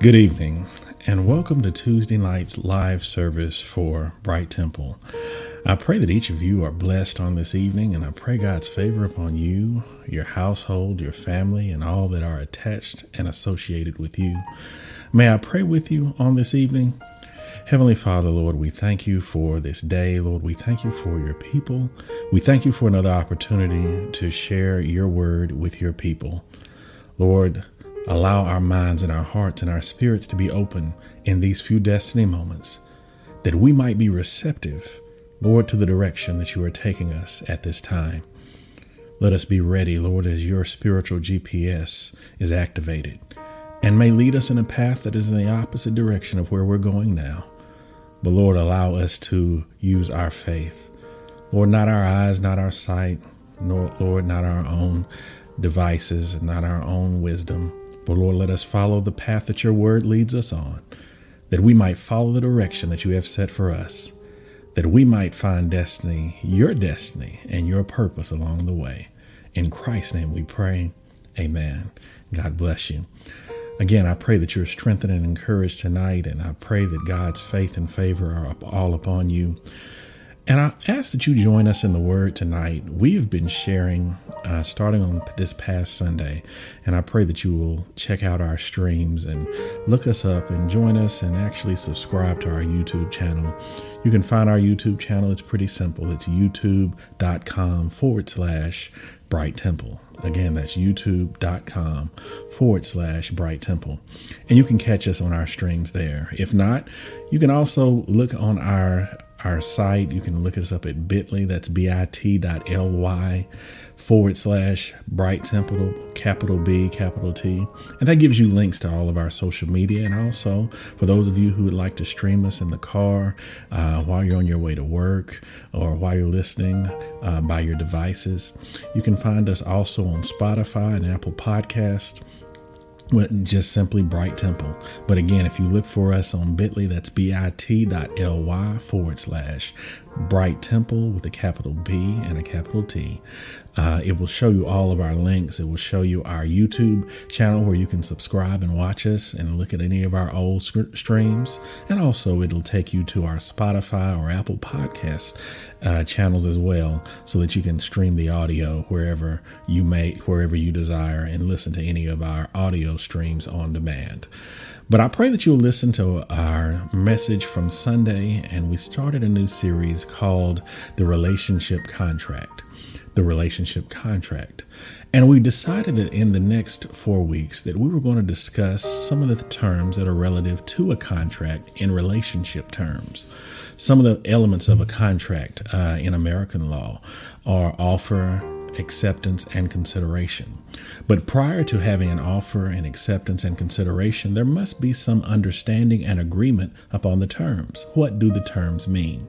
Good evening, and welcome to Tuesday night's live service for Bright Temple. I pray that each of you are blessed on this evening, and I pray God's favor upon you, your household, your family, and all that are attached and associated with you. May I pray with you on this evening? Heavenly Father, Lord, we thank you for this day. Lord, we thank you for your people. We thank you for another opportunity to share your word with your people. Lord, Allow our minds and our hearts and our spirits to be open in these few destiny moments, that we might be receptive, Lord, to the direction that you are taking us at this time. Let us be ready, Lord, as your spiritual GPS is activated and may lead us in a path that is in the opposite direction of where we're going now. But Lord, allow us to use our faith. Lord, not our eyes, not our sight, nor, Lord, not our own devices, not our own wisdom, but Lord, let us follow the path that your word leads us on, that we might follow the direction that you have set for us, that we might find destiny, your destiny, and your purpose along the way. In Christ's name we pray. Amen. God bless you. Again, I pray that you're strengthened and encouraged tonight, and I pray that God's faith and favor are all upon you. And I ask that you join us in the Word tonight. We have been sharing uh, starting on this past Sunday, and I pray that you will check out our streams and look us up and join us and actually subscribe to our YouTube channel. You can find our YouTube channel. It's pretty simple. It's youtube.com forward slash Bright Temple. Again, that's youtube.com forward slash Bright Temple. And you can catch us on our streams there. If not, you can also look on our our site. You can look us up at bit.ly. That's bit.ly forward slash Bright Temple, capital B, capital T. And that gives you links to all of our social media. And also, for those of you who would like to stream us in the car uh, while you're on your way to work or while you're listening uh, by your devices, you can find us also on Spotify and Apple Podcast just simply Bright Temple. But again, if you look for us on bit.ly, that's bit.ly forward slash Bright Temple with a capital B and a capital T. Uh, it will show you all of our links. It will show you our YouTube channel where you can subscribe and watch us and look at any of our old streams. And also, it'll take you to our Spotify or Apple Podcast uh, channels as well, so that you can stream the audio wherever you may, wherever you desire, and listen to any of our audio streams on demand. But I pray that you'll listen to our message from Sunday, and we started a new series called The Relationship Contract. The Relationship Contract. And we decided that in the next four weeks that we were going to discuss some of the terms that are relative to a contract in relationship terms. Some of the elements of a contract uh, in American law are offer, acceptance, and consideration. But prior to having an offer and acceptance and consideration, there must be some understanding and agreement upon the terms. What do the terms mean?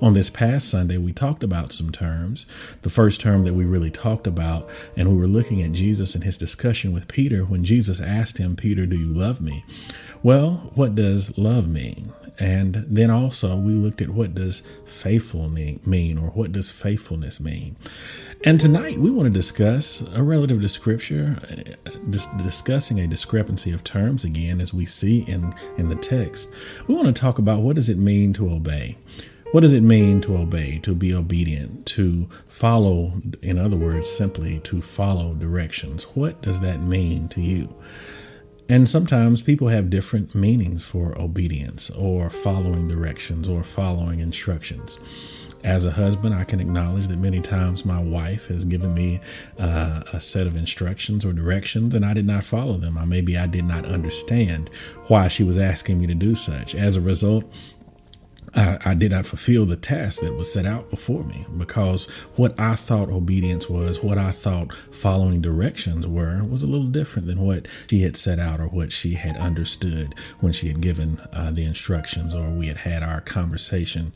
On this past Sunday, we talked about some terms. The first term that we really talked about, and we were looking at Jesus and his discussion with Peter when Jesus asked him, Peter, do you love me? Well, what does love mean? And then also we looked at what does faithful mean or what does faithfulness mean. And tonight we want to discuss a relative to scripture, uh, just discussing a discrepancy of terms again as we see in, in the text. We want to talk about what does it mean to obey? What does it mean to obey, to be obedient, to follow, in other words, simply to follow directions? What does that mean to you? And sometimes people have different meanings for obedience or following directions or following instructions. As a husband, I can acknowledge that many times my wife has given me uh, a set of instructions or directions and I did not follow them. Or maybe I did not understand why she was asking me to do such. As a result, I, did not fulfill the task that was set out before me because what I thought obedience was, what I thought following directions were, was a little different than what she had set out or what she had understood when she had given uh, the instructions or we had had our conversation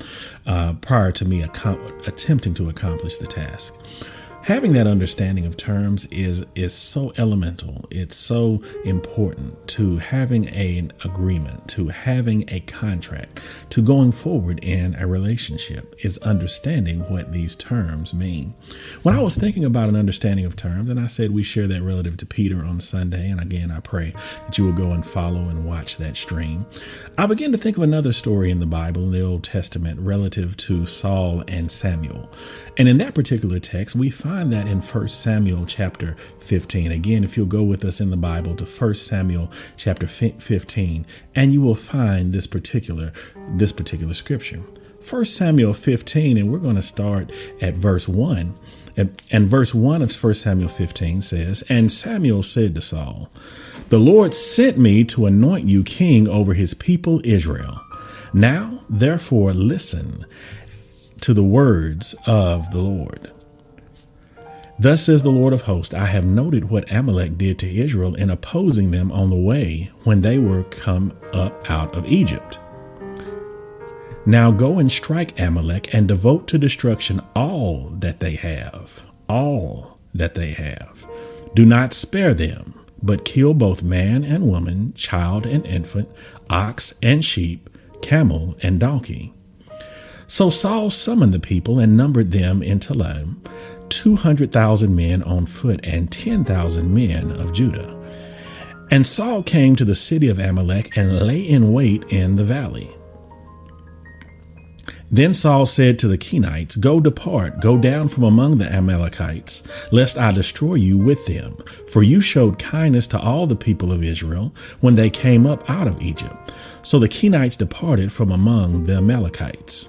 uh, prior to me ac- attempting to accomplish the task. Having that understanding of terms is is so elemental. It's so important to having an agreement to having a contract to going forward in a relationship is understanding what these terms mean. When i was thinking about an understanding of terms and i said we share that relative to peter on sunday and again i pray that you will go and follow and watch that stream. I began to think of another story in the bible in the old testament relative to saul and samuel. And in that particular text we find find that in 1 Samuel chapter 15. Again, if you'll go with us in the Bible to 1 Samuel chapter 15, and you will find this particular this particular scripture. 1 Samuel 15, and we're going to start at verse 1. And verse 1 of 1 Samuel 15 says, And Samuel said to Saul, The Lord sent me to anoint you king over his people Israel. Now, therefore, listen to the words of the Lord. Thus says the Lord of hosts, I have noted what Amalek did to Israel in opposing them on the way when they were come up out of Egypt. Now go and strike Amalek and devote to destruction all that they have, all that they have. Do not spare them, but kill both man and woman, child and infant, ox and sheep, camel and donkey. So Saul summoned the people and numbered them in Telaim 200,000 men on foot and 10,000 men of Judah. And Saul came to the city of Amalek and lay in wait in the valley. Then Saul said to the Kenites, Go depart, go down from among the Amalekites, lest I destroy you with them. For you showed kindness to all the people of Israel when they came up out of Egypt. So the Kenites departed from among the Amalekites.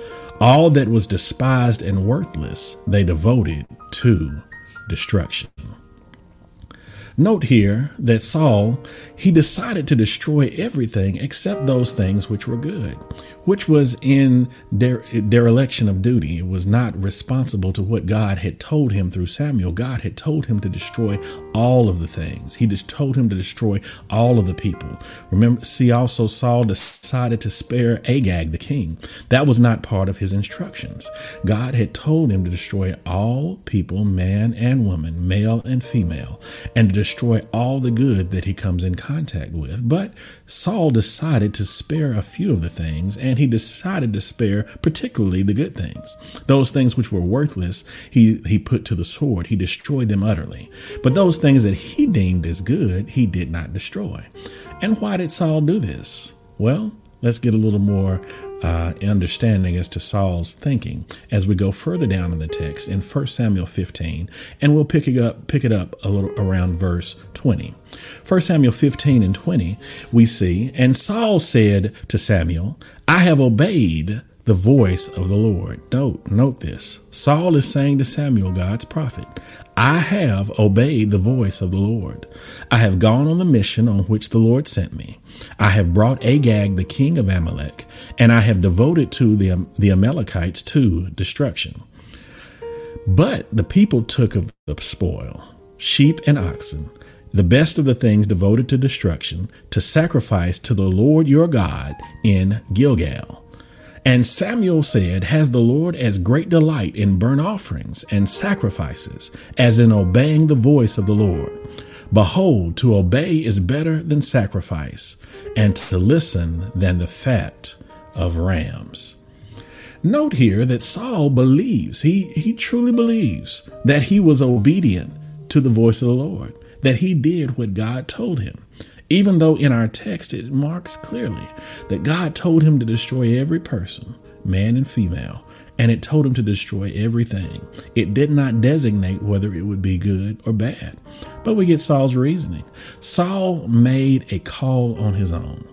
All that was despised and worthless they devoted to destruction. Note here that Saul, he decided to destroy everything except those things which were good which was in dereliction of duty. It was not responsible to what God had told him through Samuel. God had told him to destroy all of the things. He just told him to destroy all of the people. Remember, see also Saul decided to spare Agag the king. That was not part of his instructions. God had told him to destroy all people, man and woman, male and female, and to destroy all the good that he comes in contact with. But Saul decided to spare a few of the things and he decided to spare particularly the good things. Those things which were worthless, he, he put to the sword. He destroyed them utterly. But those things that he deemed as good, he did not destroy. And why did Saul do this? Well, let's get a little more uh, understanding as to Saul's thinking as we go further down in the text in 1 Samuel 15, and we'll pick it up pick it up a little around verse 20. 1 Samuel 15 and 20, we see, and Saul said to Samuel, I have obeyed the voice of the Lord. Note, note this. Saul is saying to Samuel, God's prophet, I have obeyed the voice of the Lord. I have gone on the mission on which the Lord sent me. I have brought Agag, the king of Amalek, and I have devoted to the, the Amalekites to destruction. But the people took of the spoil, sheep and oxen, the best of the things devoted to destruction, to sacrifice to the Lord your God in Gilgal. And Samuel said, Has the Lord as great delight in burnt offerings and sacrifices as in obeying the voice of the Lord? Behold, to obey is better than sacrifice, and to listen than the fat of rams. Note here that Saul believes, he, he truly believes that he was obedient to the voice of the Lord, that he did what God told him. Even though in our text it marks clearly that God told him to destroy every person, man and female, and it told him to destroy everything. It did not designate whether it would be good or bad. But we get Saul's reasoning. Saul made a call on his own.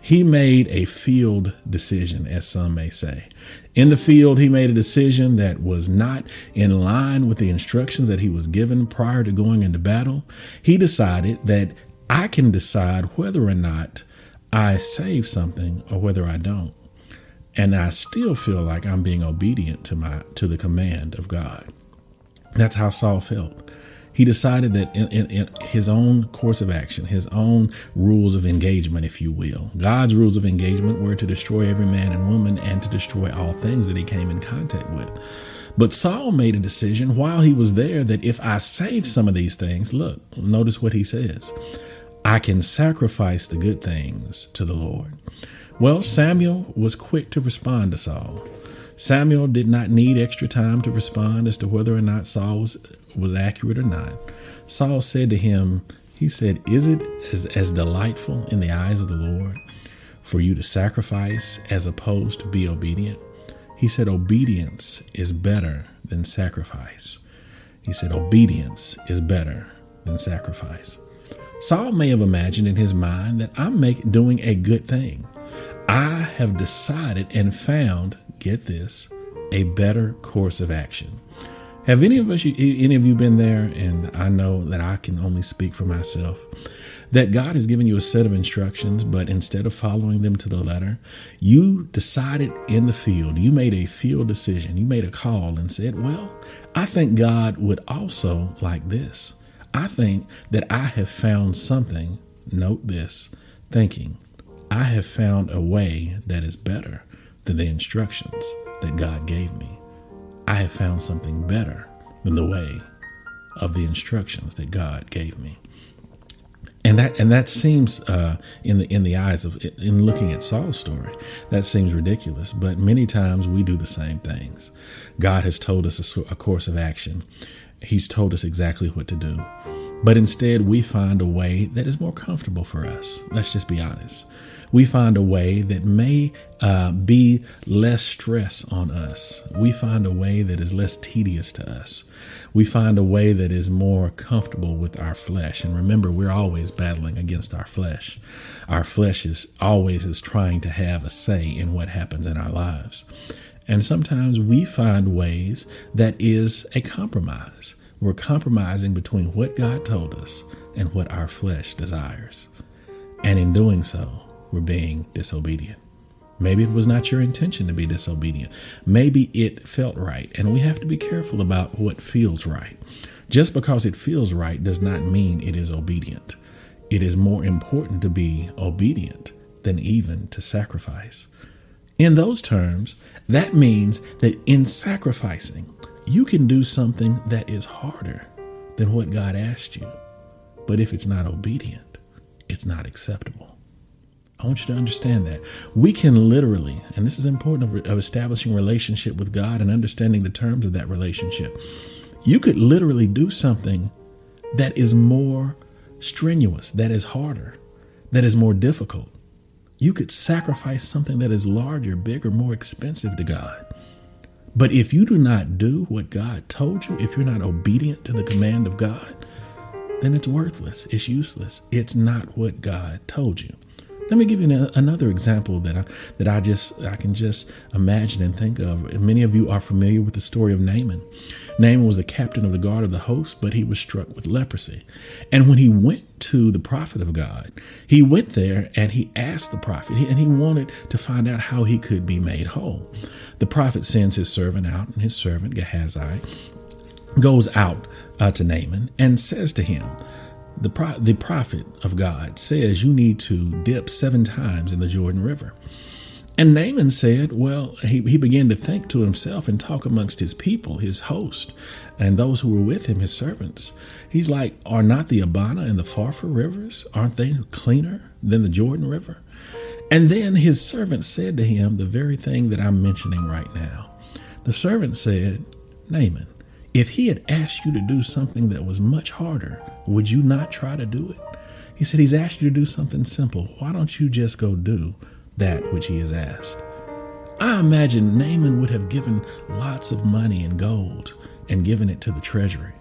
He made a field decision, as some may say. In the field, he made a decision that was not in line with the instructions that he was given prior to going into battle. He decided that I can decide whether or not I save something or whether I don't. And I still feel like I'm being obedient to my to the command of God. That's how Saul felt he decided that in, in, in, his own course of action, his own rules of engagement, if you will, God's rules of engagement were to destroy every man and woman and to destroy all things that he came in contact with. But Saul made a decision while he was there that if I save some of these things, look, notice what he says I can sacrifice the good things to the Lord. Well, Samuel was quick to respond to Saul. Samuel did not need extra time to respond as to whether or not Saul was was accurate or not, Saul said to him, He said, Is it as, as delightful in the eyes of the Lord for you to sacrifice as opposed to be obedient? He said, Obedience is better than sacrifice. He said, Obedience is better than sacrifice. Saul may have imagined in his mind that I'm making, doing a good thing. I have decided and found, get this, a better course of action. Have any of us, any of you been there? And I know that I can only speak for myself. That God has given you a set of instructions, but instead of following them to the letter, you decided in the field, you made a field decision, you made a call and said, Well, I think God would also like this. I think that I have found something, note this, thinking, I have found a way that is better than the instructions that God gave me. I have found something better than the way of the instructions that God gave me. And that and that seems uh, in the in the eyes of in looking at Saul's story, that seems ridiculous. But many times we do the same things. God has told us a, a course of action. He's told us exactly what to do. But instead, we find a way that is more comfortable for us. Let's just be honest we find a way that may uh, be less stress on us. We find a way that is less tedious to us. We find a way that is more comfortable with our flesh. And remember, we're always battling against our flesh. Our flesh is always is trying to have a say in what happens in our lives. And sometimes we find ways that is a compromise. We're compromising between what God told us and what our flesh desires. And in doing so, we're being disobedient. Maybe it was not your intention to be disobedient. Maybe it felt right. And we have to be careful about what feels right. Just because it feels right does not mean it is obedient. It is more important to be obedient than even to sacrifice. In those terms, that means that in sacrificing, you can do something that is harder than what God asked you. But if it's not obedient, it's not acceptable. I want you to understand that. We can literally, and this is important of, establishing relationship with God and understanding the terms of that relationship. You could literally do something that is more strenuous, that is harder, that is more difficult. You could sacrifice something that is larger, bigger, more expensive to God. But if you do not do what God told you, if you're not obedient to the command of God, then it's worthless. It's useless. It's not what God told you. Let me give you another example that I, that I just I can just imagine and think of. Many of you are familiar with the story of Naaman. Naaman was the captain of the guard of the host, but he was struck with leprosy. And when he went to the prophet of God, he went there and he asked the prophet, and he wanted to find out how he could be made whole. The prophet sends his servant out, and his servant Gehazi goes out uh, to Naaman and says to him, the, pro- the prophet of God says you need to dip seven times in the Jordan River. And Naaman said, Well, he, he began to think to himself and talk amongst his people, his host, and those who were with him, his servants. He's like, Are not the Abana and the Pharpar rivers, aren't they cleaner than the Jordan River? And then his servant said to him the very thing that I'm mentioning right now. The servant said, Naaman, if he had asked you to do something that was much harder, would you not try to do it? He said, He's asked you to do something simple. Why don't you just go do that which he has asked? I imagine Naaman would have given lots of money and gold and given it to the treasury.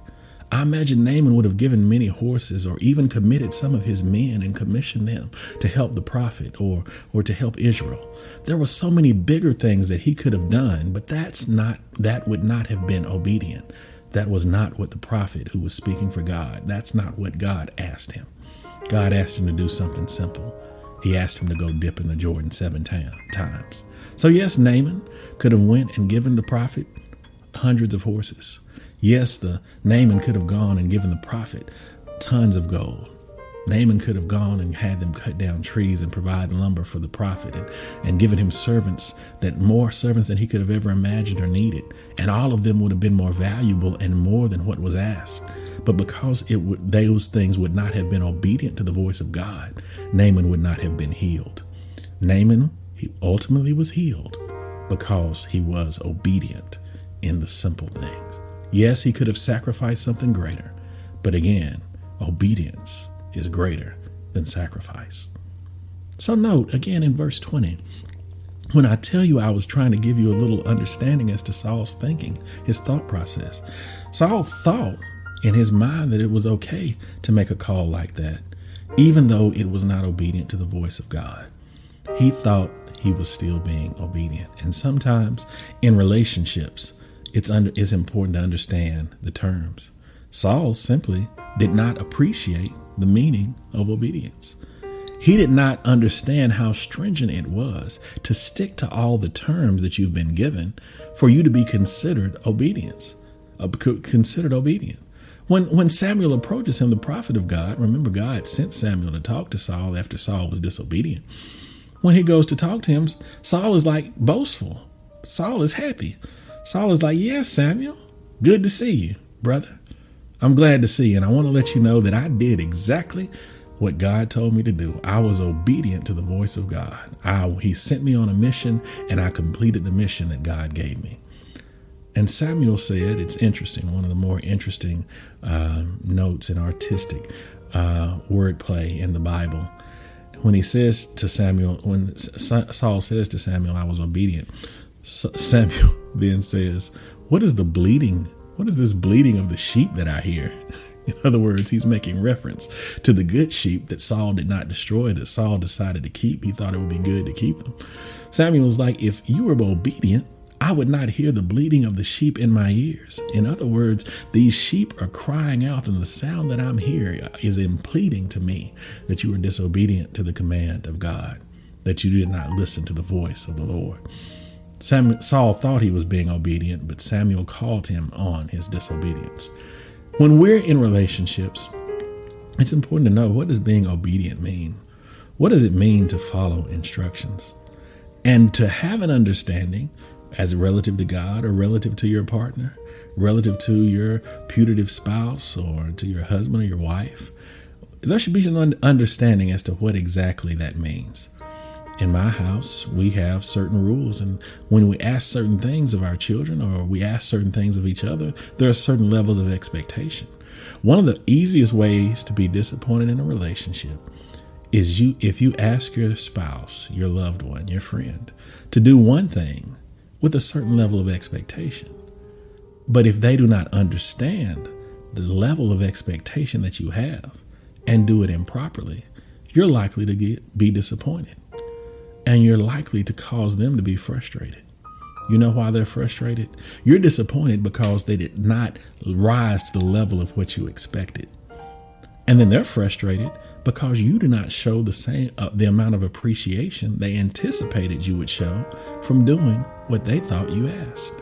I imagine Naaman would have given many horses or even committed some of his men and commissioned them to help the prophet or, or to help Israel. There were so many bigger things that he could have done, but that's not that would not have been obedient. That was not what the prophet who was speaking for God, that's not what God asked him. God asked him to do something simple. He asked him to go dip in the Jordan seven times. So yes, Naaman could have went and given the prophet hundreds of horses. Yes, the Naaman could have gone and given the prophet tons of gold. Naaman could have gone and had them cut down trees and provide lumber for the prophet and, and given him servants that more servants than he could have ever imagined or needed. And all of them would have been more valuable and more than what was asked. But because it would, those things would not have been obedient to the voice of God, Naaman would not have been healed. Naaman, he ultimately was healed because he was obedient in the simple things. Yes, he could have sacrificed something greater, but again, obedience is greater than sacrifice. So, note again in verse 20, when I tell you I was trying to give you a little understanding as to Saul's thinking, his thought process, Saul thought in his mind that it was okay to make a call like that, even though it was not obedient to the voice of God. He thought he was still being obedient. And sometimes in relationships, it's under it's important to understand the terms. Saul simply did not appreciate the meaning of obedience. He did not understand how stringent it was to stick to all the terms that you've been given for you to be considered obedience, uh, considered obedient. When when Samuel approaches him, the prophet of God, remember God sent Samuel to talk to Saul after Saul was disobedient. When he goes to talk to him, Saul is like boastful. Saul is happy. Saul is like, Yes, Samuel, good to see you, brother. I'm glad to see you. And I want to let you know that I did exactly what God told me to do. I was obedient to the voice of God. I, he sent me on a mission and I completed the mission that God gave me. And Samuel said, it's interesting, one of the more interesting uh, notes in artistic uh, wordplay in the Bible. When he says to Samuel, when Saul says to Samuel, I was obedient, Samuel then says, What is the bleating? What is this bleating of the sheep that I hear? In other words, he's making reference to the good sheep that Saul did not destroy, that Saul decided to keep. He thought it would be good to keep them. Samuel's like, If you were obedient, I would not hear the bleating of the sheep in my ears. In other words, these sheep are crying out, and the sound that I'm hearing is impleading to me that you were disobedient to the command of God, that you did not listen to the voice of the Lord. Samuel, Saul thought he was being obedient, but Samuel called him on his disobedience. When we're in relationships, it's important to know what does being obedient mean? What does it mean to follow instructions? And to have an understanding as relative to God or relative to your partner, relative to your putative spouse or to your husband or your wife, there should be some understanding as to what exactly that means in my house, we have certain rules. And when we ask certain things of our children or we ask certain things of each other, there are certain levels of expectation. One of the easiest ways to be disappointed in a relationship is you if you ask your spouse, your loved one, your friend to do one thing with a certain level of expectation. But if they do not understand the level of expectation that you have and do it improperly, you're likely to get be disappointed and you're likely to cause them to be frustrated. You know why they're frustrated? You're disappointed because they did not rise to the level of what you expected. And then they're frustrated because you do not show the same uh, the amount of appreciation they anticipated you would show from doing what they thought you asked.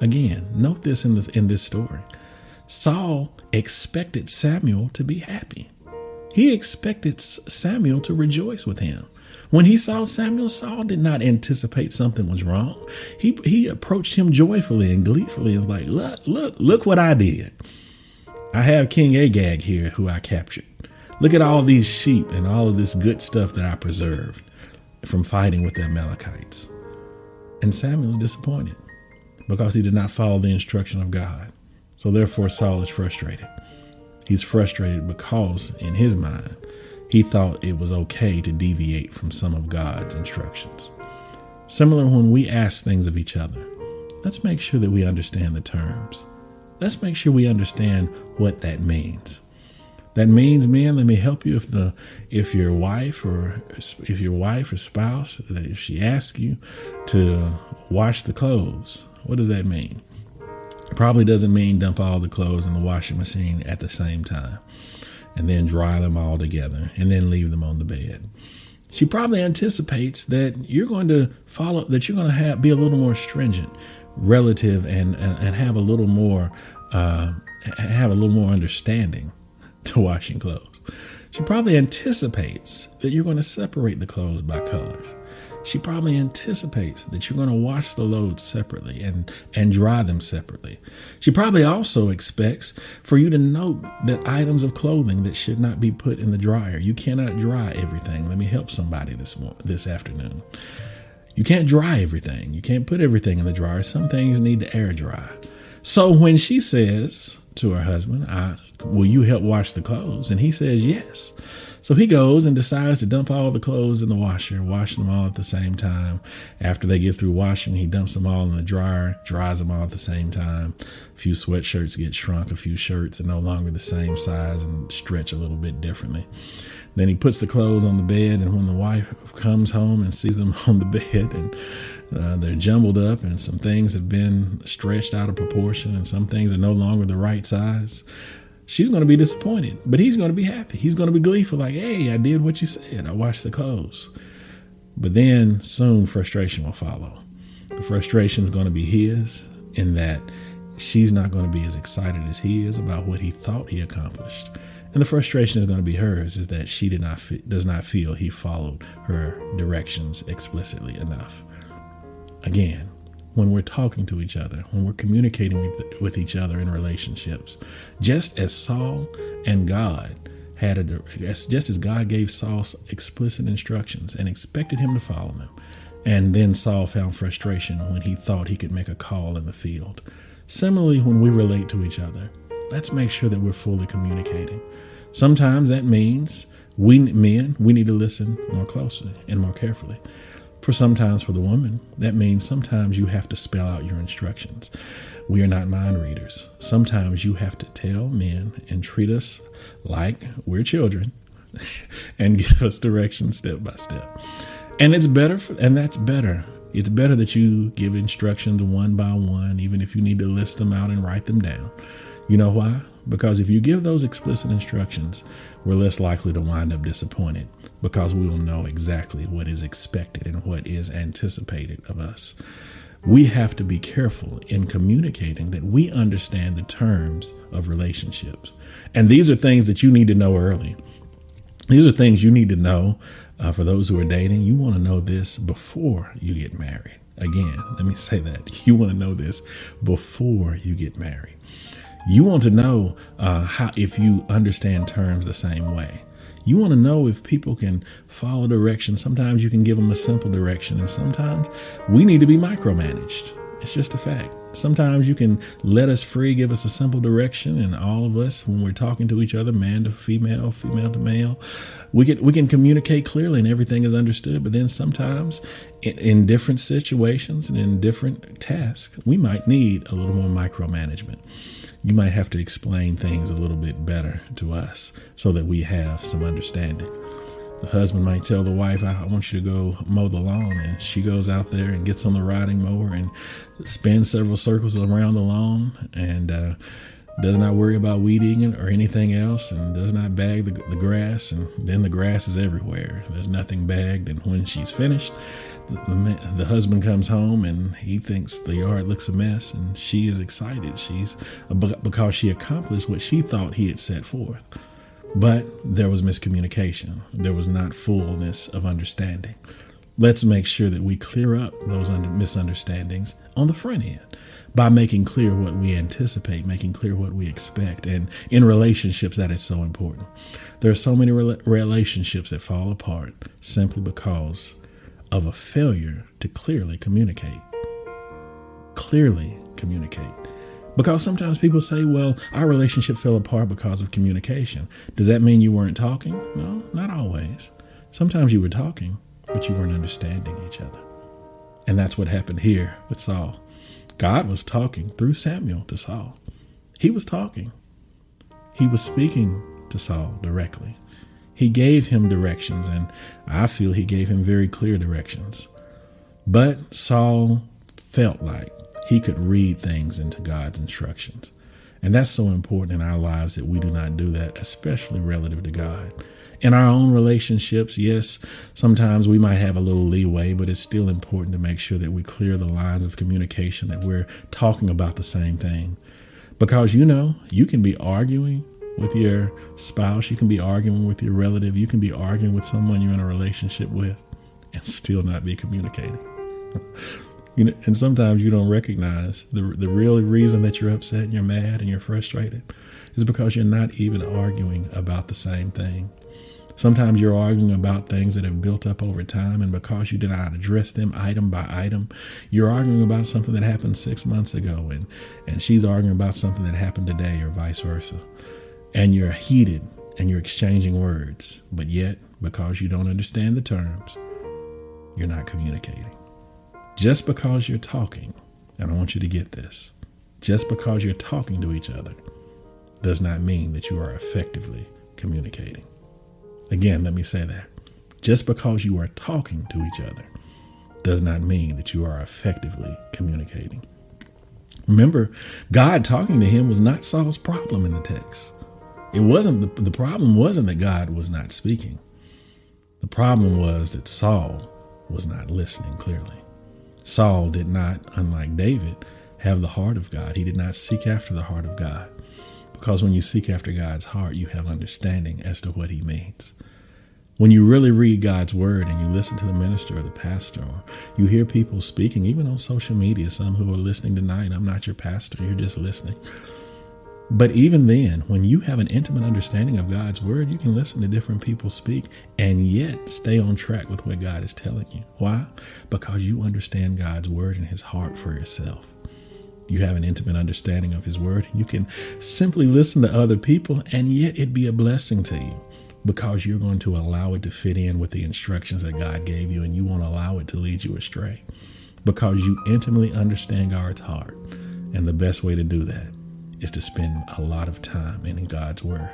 Again, note this in this in this story. Saul expected Samuel to be happy. He expected Samuel to rejoice with him. When he saw Samuel, Saul did not anticipate something was wrong. He he approached him joyfully and gleefully and was like, look, look, look what I did. I have King Agag here who I captured. Look at all these sheep and all of this good stuff that I preserved from fighting with the Amalekites. And Samuel's disappointed because he did not follow the instruction of God. So therefore Saul is frustrated. He's frustrated because in his mind he thought it was okay to deviate from some of God's instructions. Similar when we ask things of each other, let's make sure that we understand the terms. let's make sure we understand what that means. That means, man, let me help you if the if your wife or if your wife or spouse if she asks you to wash the clothes, what does that mean? Probably doesn't mean dump all the clothes in the washing machine at the same time and then dry them all together and then leave them on the bed. She probably anticipates that you're going to follow that you're going to have be a little more stringent relative and and, and have a little more uh, have a little more understanding to washing clothes. She probably anticipates that you're going to separate the clothes by colors. She probably anticipates that you're going to wash the loads separately and, and dry them separately. She probably also expects for you to note that items of clothing that should not be put in the dryer. You cannot dry everything. Let me help somebody this this afternoon. You can't dry everything. You can't put everything in the dryer. Some things need to air dry. So when she says to her husband, I, Will you help wash the clothes? And he says, Yes. So he goes and decides to dump all the clothes in the washer, wash them all at the same time. After they get through washing, he dumps them all in the dryer, dries them all at the same time. A few sweatshirts get shrunk, a few shirts are no longer the same size and stretch a little bit differently. Then he puts the clothes on the bed, and when the wife comes home and sees them on the bed and uh, they're jumbled up, and some things have been stretched out of proportion, and some things are no longer the right size she's going to be disappointed, but he's going to be happy. He's going to be gleeful, like, hey, I did what you said. I washed the clothes. But then soon frustration will follow. The frustration is going to be his in that she's not going to be as excited as he is about what he thought he accomplished. And the frustration is going to be hers is that she did not does not feel he followed her directions explicitly enough. Again, when we're talking to each other, when we're communicating with, each other in relationships. Just as Saul and God had a, just as God gave Saul explicit instructions and expected him to follow them. And then Saul found frustration when he thought he could make a call in the field. Similarly, when we relate to each other, let's make sure that we're fully communicating. Sometimes that means we men, we need to listen more closely and more carefully. For sometimes for the woman, that means sometimes you have to spell out your instructions. We are not mind readers. Sometimes you have to tell men and treat us like we're children and give us directions step by step. And it's better for, and that's better. It's better that you give instructions one by one, even if you need to list them out and write them down. You know why? Because if you give those explicit instructions, we're less likely to wind up disappointed because we will know exactly what is expected and what is anticipated of us. We have to be careful in communicating that we understand the terms of relationships. And these are things that you need to know early. These are things you need to know uh, for those who are dating. You want to know this before you get married. Again, let me say that. You want to know this before you get married. You want to know uh, how if you understand terms the same way. You want to know if people can follow direction. Sometimes you can give them a simple direction, and sometimes we need to be micromanaged. It's just a fact. Sometimes you can let us free, give us a simple direction, and all of us, when we're talking to each other, man to female, female to male, we can we can communicate clearly and everything is understood. But then sometimes, in, in different situations and in different tasks, we might need a little more micromanagement you might have to explain things a little bit better to us so that we have some understanding. The husband might tell the wife, I want you to go mow the lawn. And she goes out there and gets on the riding mower and spins several circles around the lawn and uh, does not worry about weed eating or anything else and does not bag the, the grass. And then the grass is everywhere. There's nothing bagged. And when she's finished, the, the, husband comes home and he thinks the yard looks a mess and she is excited. She's because she accomplished what she thought he had set forth. But there was miscommunication. There was not fullness of understanding. Let's make sure that we clear up those misunderstandings on the front end by making clear what we anticipate making clear what we expect and in relationships that is so important. There are so many relationships that fall apart simply because of a failure to clearly communicate. Clearly communicate. Because sometimes people say, well, our relationship fell apart because of communication. Does that mean you weren't talking? No, not always. Sometimes you were talking, but you weren't understanding each other. And that's what happened here with Saul. God was talking through Samuel to Saul. He was talking. He was speaking to Saul directly. He gave him directions, and I feel he gave him very clear directions. But Saul felt like he could read things into God's instructions. And that's so important in our lives that we do not do that, especially relative to God. In our own relationships, yes, sometimes we might have a little leeway, but it's still important to make sure that we clear the lines of communication, that we're talking about the same thing. Because you know, you can be arguing with your spouse, you can be arguing with your relative, you can be arguing with someone you're in a relationship with and still not be communicating. you know, and sometimes you don't recognize the the real reason that you're upset and you're mad and you're frustrated is because you're not even arguing about the same thing. Sometimes you're arguing about things that have built up over time, and because you did not address them item by item, you're arguing about something that happened six months ago, and, and she's arguing about something that happened today, or vice versa. And you're heated and you're exchanging words, but yet, because you don't understand the terms, you're not communicating. Just because you're talking, and I want you to get this, just because you're talking to each other does not mean that you are effectively communicating. Again, let me say that. Just because you are talking to each other does not mean that you are effectively communicating. Remember, God talking to him was not Saul's problem in the text. It wasn't the, the problem wasn't that God was not speaking. The problem was that Saul was not listening clearly. Saul did not, unlike David, have the heart of God. He did not seek after the heart of God. Because when you seek after God's heart, you have understanding as to what he means. When you really read God's word and you listen to the minister or the pastor, or you hear people speaking, even on social media, some who are listening tonight, I'm not your pastor, you're just listening. But even then, when you have an intimate understanding of God's word, you can listen to different people speak and yet stay on track with what God is telling you. Why? Because you understand God's word and his heart for yourself. You have an intimate understanding of his word. You can simply listen to other people and yet it be a blessing to you because you're going to allow it to fit in with the instructions that God gave you and you won't allow it to lead you astray because you intimately understand God's heart. And the best way to do that is to spend a lot of time in God's Word.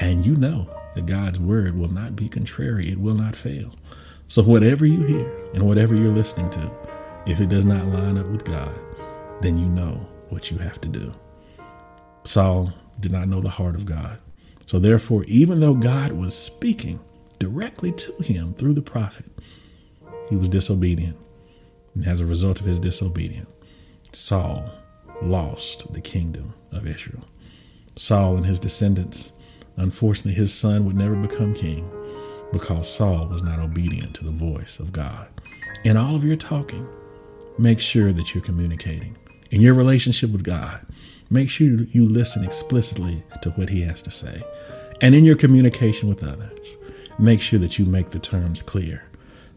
And you know that God's Word will not be contrary, it will not fail. So, whatever you hear and whatever you're listening to, if it does not line up with God, then you know what you have to do. Saul did not know the heart of God. So, therefore, even though God was speaking directly to him through the prophet, he was disobedient. And as a result of his disobedience, Saul lost the kingdom of Israel. Saul and his descendants, unfortunately, his son would never become king because Saul was not obedient to the voice of God. In all of your talking, make sure that you're communicating. In your relationship with God, make sure you listen explicitly to what he has to say. And in your communication with others, make sure that you make the terms clear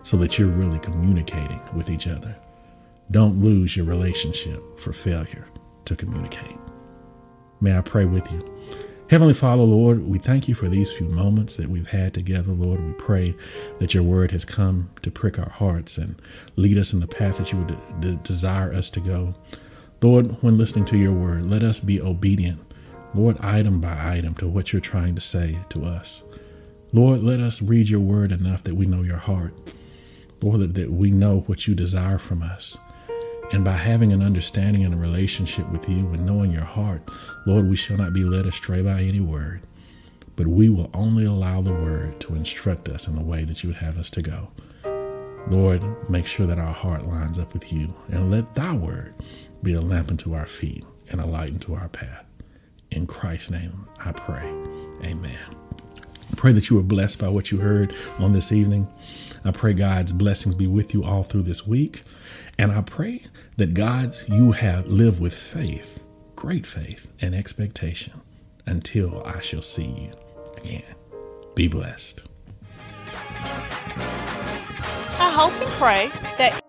so that you're really communicating with each other. Don't lose your relationship for failure to communicate. May I pray with you? Heavenly Father, Lord, we thank you for these few moments that we've had together, Lord. We pray that your word has come to prick our hearts and lead us in the path that you would de- desire us to go. Lord, when listening to your word, let us be obedient, Lord, item by item to what you're trying to say to us. Lord, let us read your word enough that we know your heart. Lord, that we know what you desire from us. And by having an understanding and a relationship with you and knowing your heart, Lord, we shall not be led astray by any word, but we will only allow the word to instruct us in the way that you would have us to go. Lord, make sure that our heart lines up with you and let thy word be a lamp unto our feet and a light unto our path. In Christ's name, I pray. Amen. Pray that you were blessed by what you heard on this evening. I pray God's blessings be with you all through this week. And I pray that God, you have lived with faith, great faith and expectation until I shall see you again. Be blessed. I hope and pray that